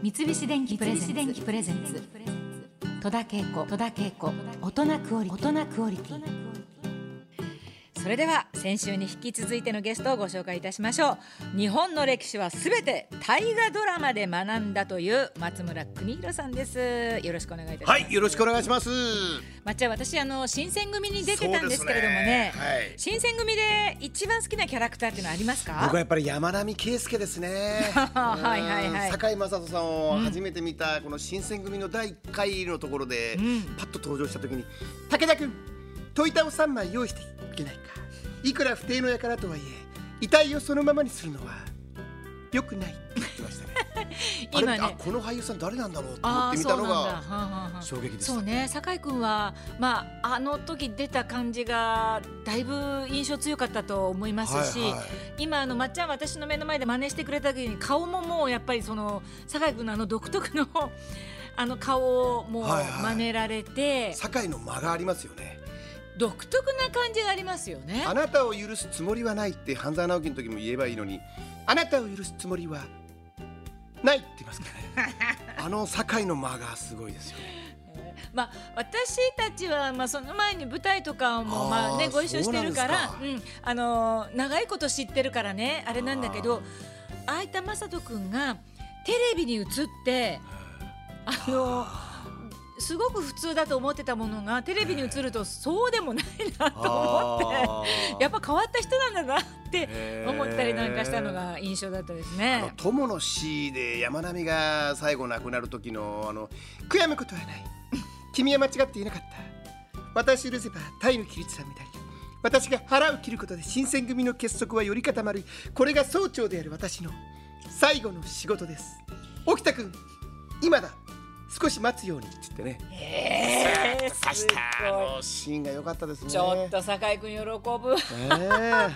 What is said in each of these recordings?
三菱電機プレゼンツ。戸田恵子戸田恵子。大人クオリ大人クオリティ。それでは先週に引き続いてのゲストをご紹介いたしましょう。日本の歴史はすべて大河ドラマで学んだという松村邦弘さんです。よろしくお願いいたします。はい、よろしくお願いします。まっちゃん私あの新選組に出てたんですけれどもね。ねはい。新選組で一番好きなキャラクターっていうのはありますか？僕はやっぱり山並圭介ですね。はいはいはい。うん堺雅人さんを初めて見たこの新選組の第一回のところで、ん。パッと登場した時に武田君、戸板を三枚用意していけないか。いくら不定の輩とはいえ、遺体をそのままにするのは良くないって言ってましたね。あ今ねこの俳優さん誰なんだろうと思って見たのが衝撃でした。そうね酒井君はまああの時出た感じがだいぶ印象強かったと思いますし、はいはい今あのまっちゃん私の目の前で真似してくれた時に顔ももうやっぱりその酒井君のあの独特のあの顔をもうはいはい真似られて、堺の間がありますよね。独特な感じがありますよね。あ。なたを許すつもりはないって半沢直樹の時も言えばいいのにあなたを許すつもりはないって言いますからね。あの堺の間がすごいですよ。ねまあ、私たちは、まあ、その前に舞台とかもまあね、ご一緒してるからそううん、あのー長いこと知ってるからねあれなんだけどあ相田雅人君がテレビに映ってあのーすごく普通だと思ってたものがテレビに映るとそうでもないなと思ってやっぱ変わった人なんだなって思ったりなんかしたのが印象だったですね。友の死で山並が最後亡くなる時のあの悔やむことはない。君は間違っていなかった。私を許せばタイの規律は乱れる私が腹を切ることで新選組の結束はより固まる。これが総長である私の最後の仕事です。沖田君今だ少し待つようにっつってね。えー刺した。あのシーンが良かったですね。ちょっと酒井君喜ぶ。ね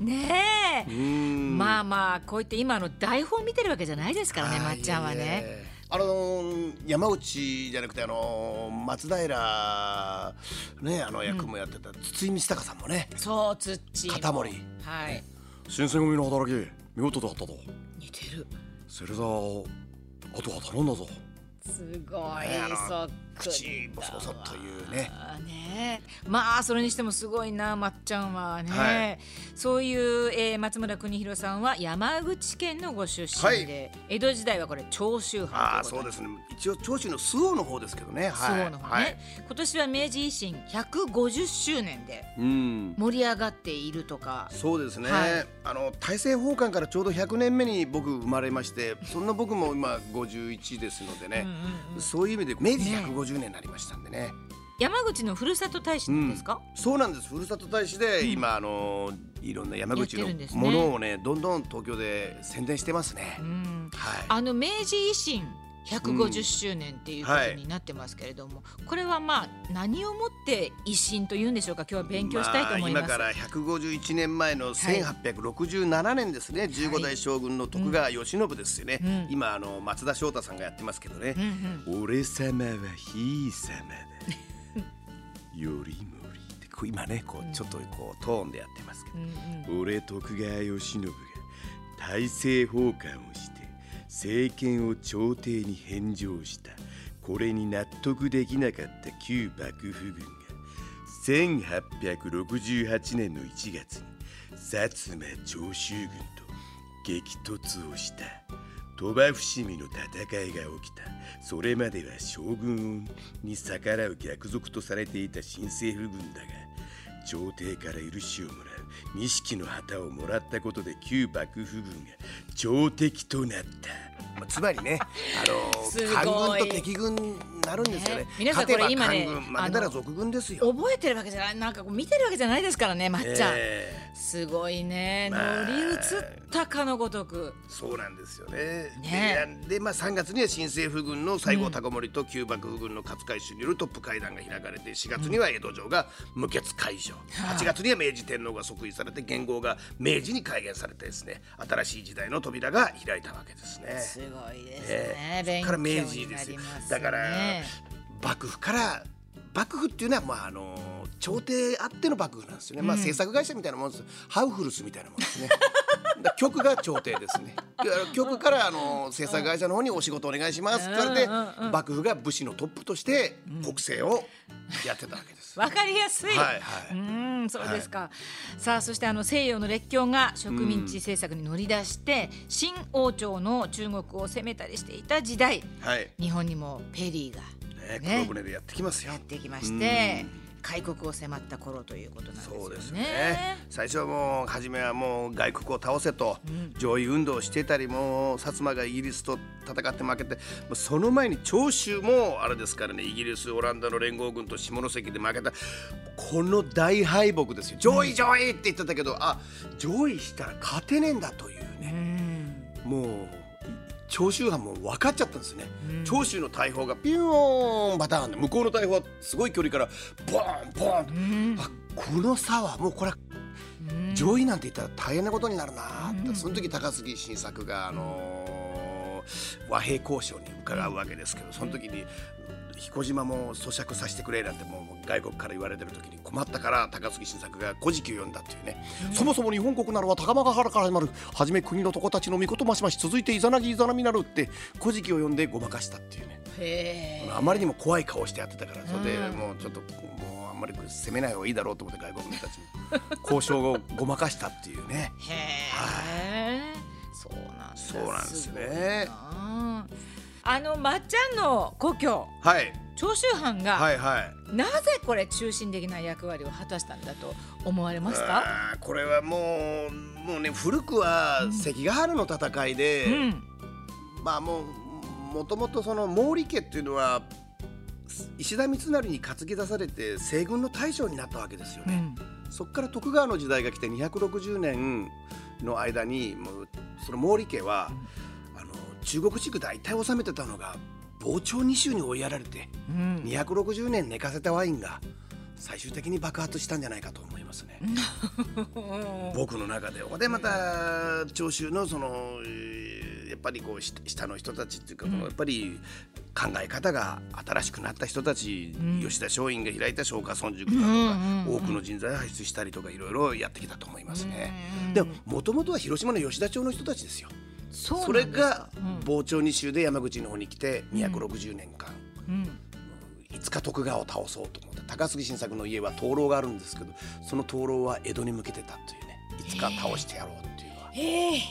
ねえ。えう。ん。まあまあこういって今の台本見てるわけじゃないですからねまっちゃんはね。えあのー山内じゃなくてあのー松平ねあの役もやってた筒井道隆さんもね。そうつっちーも。片森はい。新選組の働き見事だったと。似てる。芹沢あとは頼んだぞすごい。そっく口ボソボソというね。ねまあそれにしてもすごいなまっちゃんはね、はい、そういう、えー、松村邦弘さんは山口県のご出身で、はい、江戸時代はこれ長州藩あそうですね。一応長州の周防の方ですけどね、はい、周防の方ね、はい、今年は明治維新150周年で盛り上がっているとか、うん、そうですね、あの大政奉還からちょうど100年目に僕生まれましてそんな僕も今51ですのでね。うん、そういう意味で明治150 50年になりましたんでね。山口のふるさと大使なんですか、うん、そうなんです。ふるさと大使で、うん、今あのいろんな山口のものをね、ね、どんどん東京で宣伝してますね、はい。あの明治維新150周年っていうことになってますけれども、これはまあ何をもって維新というんでしょうか？今日は勉強したいと思います。あ、今から151年前の1867年ですね、15代将軍の徳川慶喜ですよね、うん。今あの松田翔太さんがやってますけどね、うんうん。俺様はひい様だ。よりもりって。今ねこうちょっとこうトーンでやってますけど、うん。俺徳川慶喜が大政奉還をして政権を朝廷に返上した。これに納得できなかった旧幕府軍が1868年の1月に薩摩長州軍と激突をした。鳥羽伏見の戦いが起きた。それまでは将軍に逆らう逆賊とされていた新政府軍だが朝廷から許しをもらう。錦の旗をもらったことで旧幕府軍が朝敵となった、つまりね あすごい。官軍と敵軍になるんですよね。ね。皆さんこれ今ね負けたら賊軍ですよ。覚えてるわけじゃないなんかこう見てるわけじゃないですからねまっちゃん、ええ。すごいね。まあ乗り移ったかのごとく。そうなんですよね。ね。でで、まあ、3月には新政府軍の西郷隆盛と旧幕府軍の勝海舟によるトップ会談が開かれて4月には江戸城が無血解除、8月には明治天皇が即位されて元号が明治に改元されてですね新しい時代の扉が開いたわけですね。すごいですね、ええ。勉強そっから明治ですよ。だからね幕府から幕府っていうのはまああの朝廷あっての幕府なんですよね、まあ制作会社みたいなもんです。ハウフルスみたいなもんですね。曲が朝廷ですね。曲からあの制作会社の方にお仕事お願いしますって言われて、幕府が武士のトップとして国政をやってたわけです、わかりやすい。はいはういーんそうですか、さあそしてあの西洋の列強が植民地政策に乗り出して、新王朝の中国を攻めたりしていた時代。はい。日本にもペリーがねね黒船でやってきますよ。やってきまして開国を迫った頃ということなんですよね。そうですよね。最初はもう初めはもう外国を倒せと上位運動をしてたりもう薩摩がイギリスと戦って負けてその前に長州もあれですからねイギリスオランダの連合軍と下関で負けたこの大敗北ですよ。上位上位って言ってたけど、あ上位したら勝てねえんだといううね、ん。もう長州藩も分かっちゃったんですね、長州の大砲がピューンバターンで向こうの大砲はすごい距離からボーンボーンと、うん。あこの差はもうこれはうん。上位なんて言ったら大変なことになるな。って、その時高杉晋作が、あのー和平交渉に伺うわけですけどその時に彦島も咀嚼させてくれなんてもう外国から言われてる時に困ったから高杉晋作が「古事記」を読んだっていうね、そもそも日本国ならは高間ヶ原から始まるはじめ国の床たちの御事ましまし続いてイザナギイザナミなるって「古事記」を読んでごまかしたっていうね。あまりにも怖い顔してやってたからそれでうんもうちょっともうあんまり攻めない方がいいだろうと思って外国の人たちに交渉をごまかしたっていうね。へえそうなんだそうなんですねあのまっちゃんの故郷はい。長州藩が、はいはい。なぜこれ中心的な役割を果たしたんだと思われますか、これはもうもうね古くは関ヶ原の戦いで、うん。まあもうもともとその毛利家っていうのは石田三成に担ぎ出されて西軍の大将になったわけですよね。うん。そこから徳川の時代が来て260年の間にもうその毛利家は、あの中国地区大体治めてたのが傍聴二州に追いやられてうん260年寝かせたワインが最終的に爆発したんじゃないかと思いますね。僕の中ででまた長州のそのえーやっぱりこうし下の人たちっていうか、このやっぱり考え方が新しくなった人たち、吉田松陰が開いた松下村塾だとか、多くの人材を輩出したりとかいろいろやってきたと思いますね。でももともとは広島の吉田町の人たちですよ。そうそれが傍聴二州で山口の方に来て260年間、うん。いつか徳川を倒そうと思って高杉晋作の家は灯籠があるんですけどその灯籠は江戸に向けてたというね。いつか倒してやろうっていうのは、はい。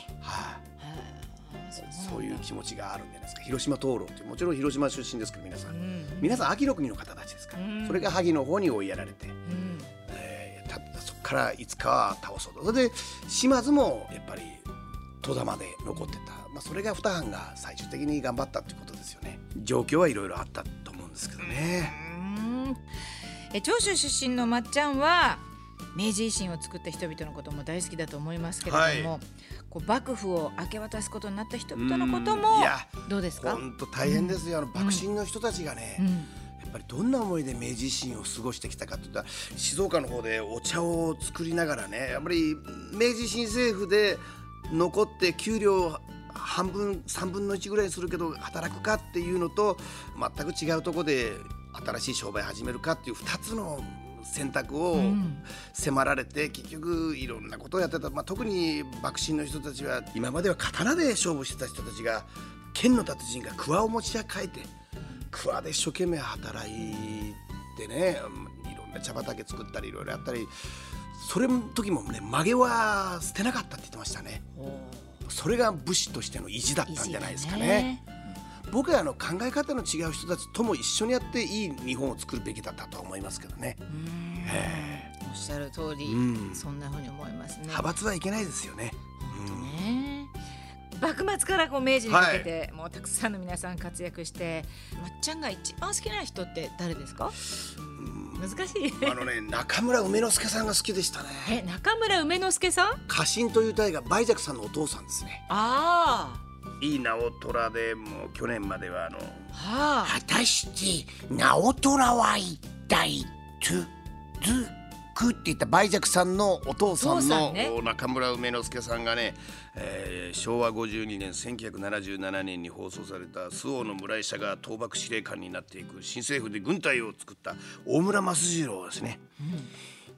そう。いう気持ちがあるんじゃないですか。広島灯籠ってもちろん広島出身ですけど皆さん、皆さん秋の国の方たちですから、それが萩の方に追いやられて、うん。えーたそこからいつかは倒そうと。それで島津もやっぱり戸田まで残ってた、まあ、それが二藩が最終的に頑張ったってことですよね。状況はいろいろあったと思うんですけどね。うん。え長州出身のまっちゃんは明治維新を作った人々のことも大好きだと思いますけれども、はい。こう幕府を明け渡すことになった人々のことうん。もいやどうですか、本当大変ですよ、あの幕臣の人たちがね、うん。やっぱりどんな思いで明治維新を過ごしてきたかといったら静岡の方でお茶を作りながらねやっぱり明治維新政府で残って給料半分3分の1ぐらいにするけど働くかっていうのと全く違うところで新しい商売始めるかっていう2つの選択をん。迫られて結局いろんなことをやってた、まあ、特に幕臣の人たちは今までは刀で勝負してた人たちが剣の達人が桑を持ち替えて桑で一生懸命働いてねうんいろんな茶畑作ったりいろいろやったりそれの時もね曲げは捨てなかったって言ってましたね。それが武士としての意地だったんじゃないですかね。僕はあの考え方の違う人たちとも一緒にやっていい日本を作るべきだったと思いますけどね。えおっしゃる通り、うん。そんな風に思いますね。派閥はいけないですよね。ね。幕末からこう明治にかけて、もうたくさんの皆さん活躍してまっちゃんが一番好きな人って誰ですか？難しいあのね中村梅之助さんが好きでしたね。え中村梅之助さん？家臣という隊が梅若さんのお父さんですね。あいい直虎でもう去年まではあのあはあ果たして直虎は一体つずくって言った梅若さんのお父さんの中村梅之助さんがね、えー昭和52年1977年に放送された周防の村医者が倒幕司令官になっていく新政府で軍隊を作った大村益次郎ですね。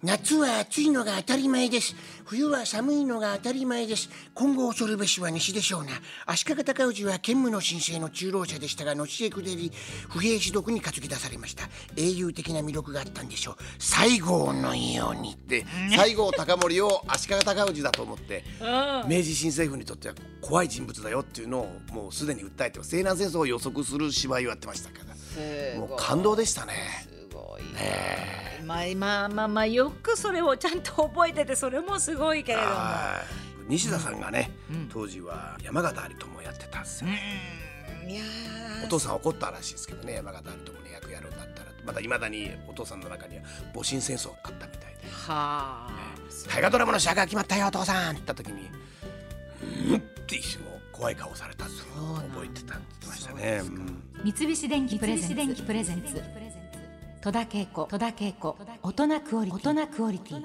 夏は暑いのが当たり前です。冬は寒いのが当たり前です。今後恐るべしは西でしょうな。足利尊氏は兼務の申請の中老者でしたが後へ下り不平士族に担ぎ出されました。英雄的な魅力があったんでしょう。西郷のようにで西郷隆盛を足利尊氏だと思ってうん。明治新政府にとっては怖い人物だよっていうのをもうすでに訴えて西南戦争を予測する芝居をやってましたから。もう感動でしたね。まあまあまあまあよくそれをちゃんと覚えててそれもすごいけれども。はい。西田さんがね、当時は山形有朋をやってたんですよ、いやお父さん怒ったらしいですけどね山形有朋の役やるんだったら。またいまだにお父さんの中には戊辰戦争があったみたいで。ーはあ「大河ドラマの主役が決まったよお父さん」って言った時に「うん?」って一瞬怖い顔されたって覚えてたって言ってましたね。うん。三菱電機プレゼンツ戸田恵子戸田恵子大人クオリティ。大人クオリティ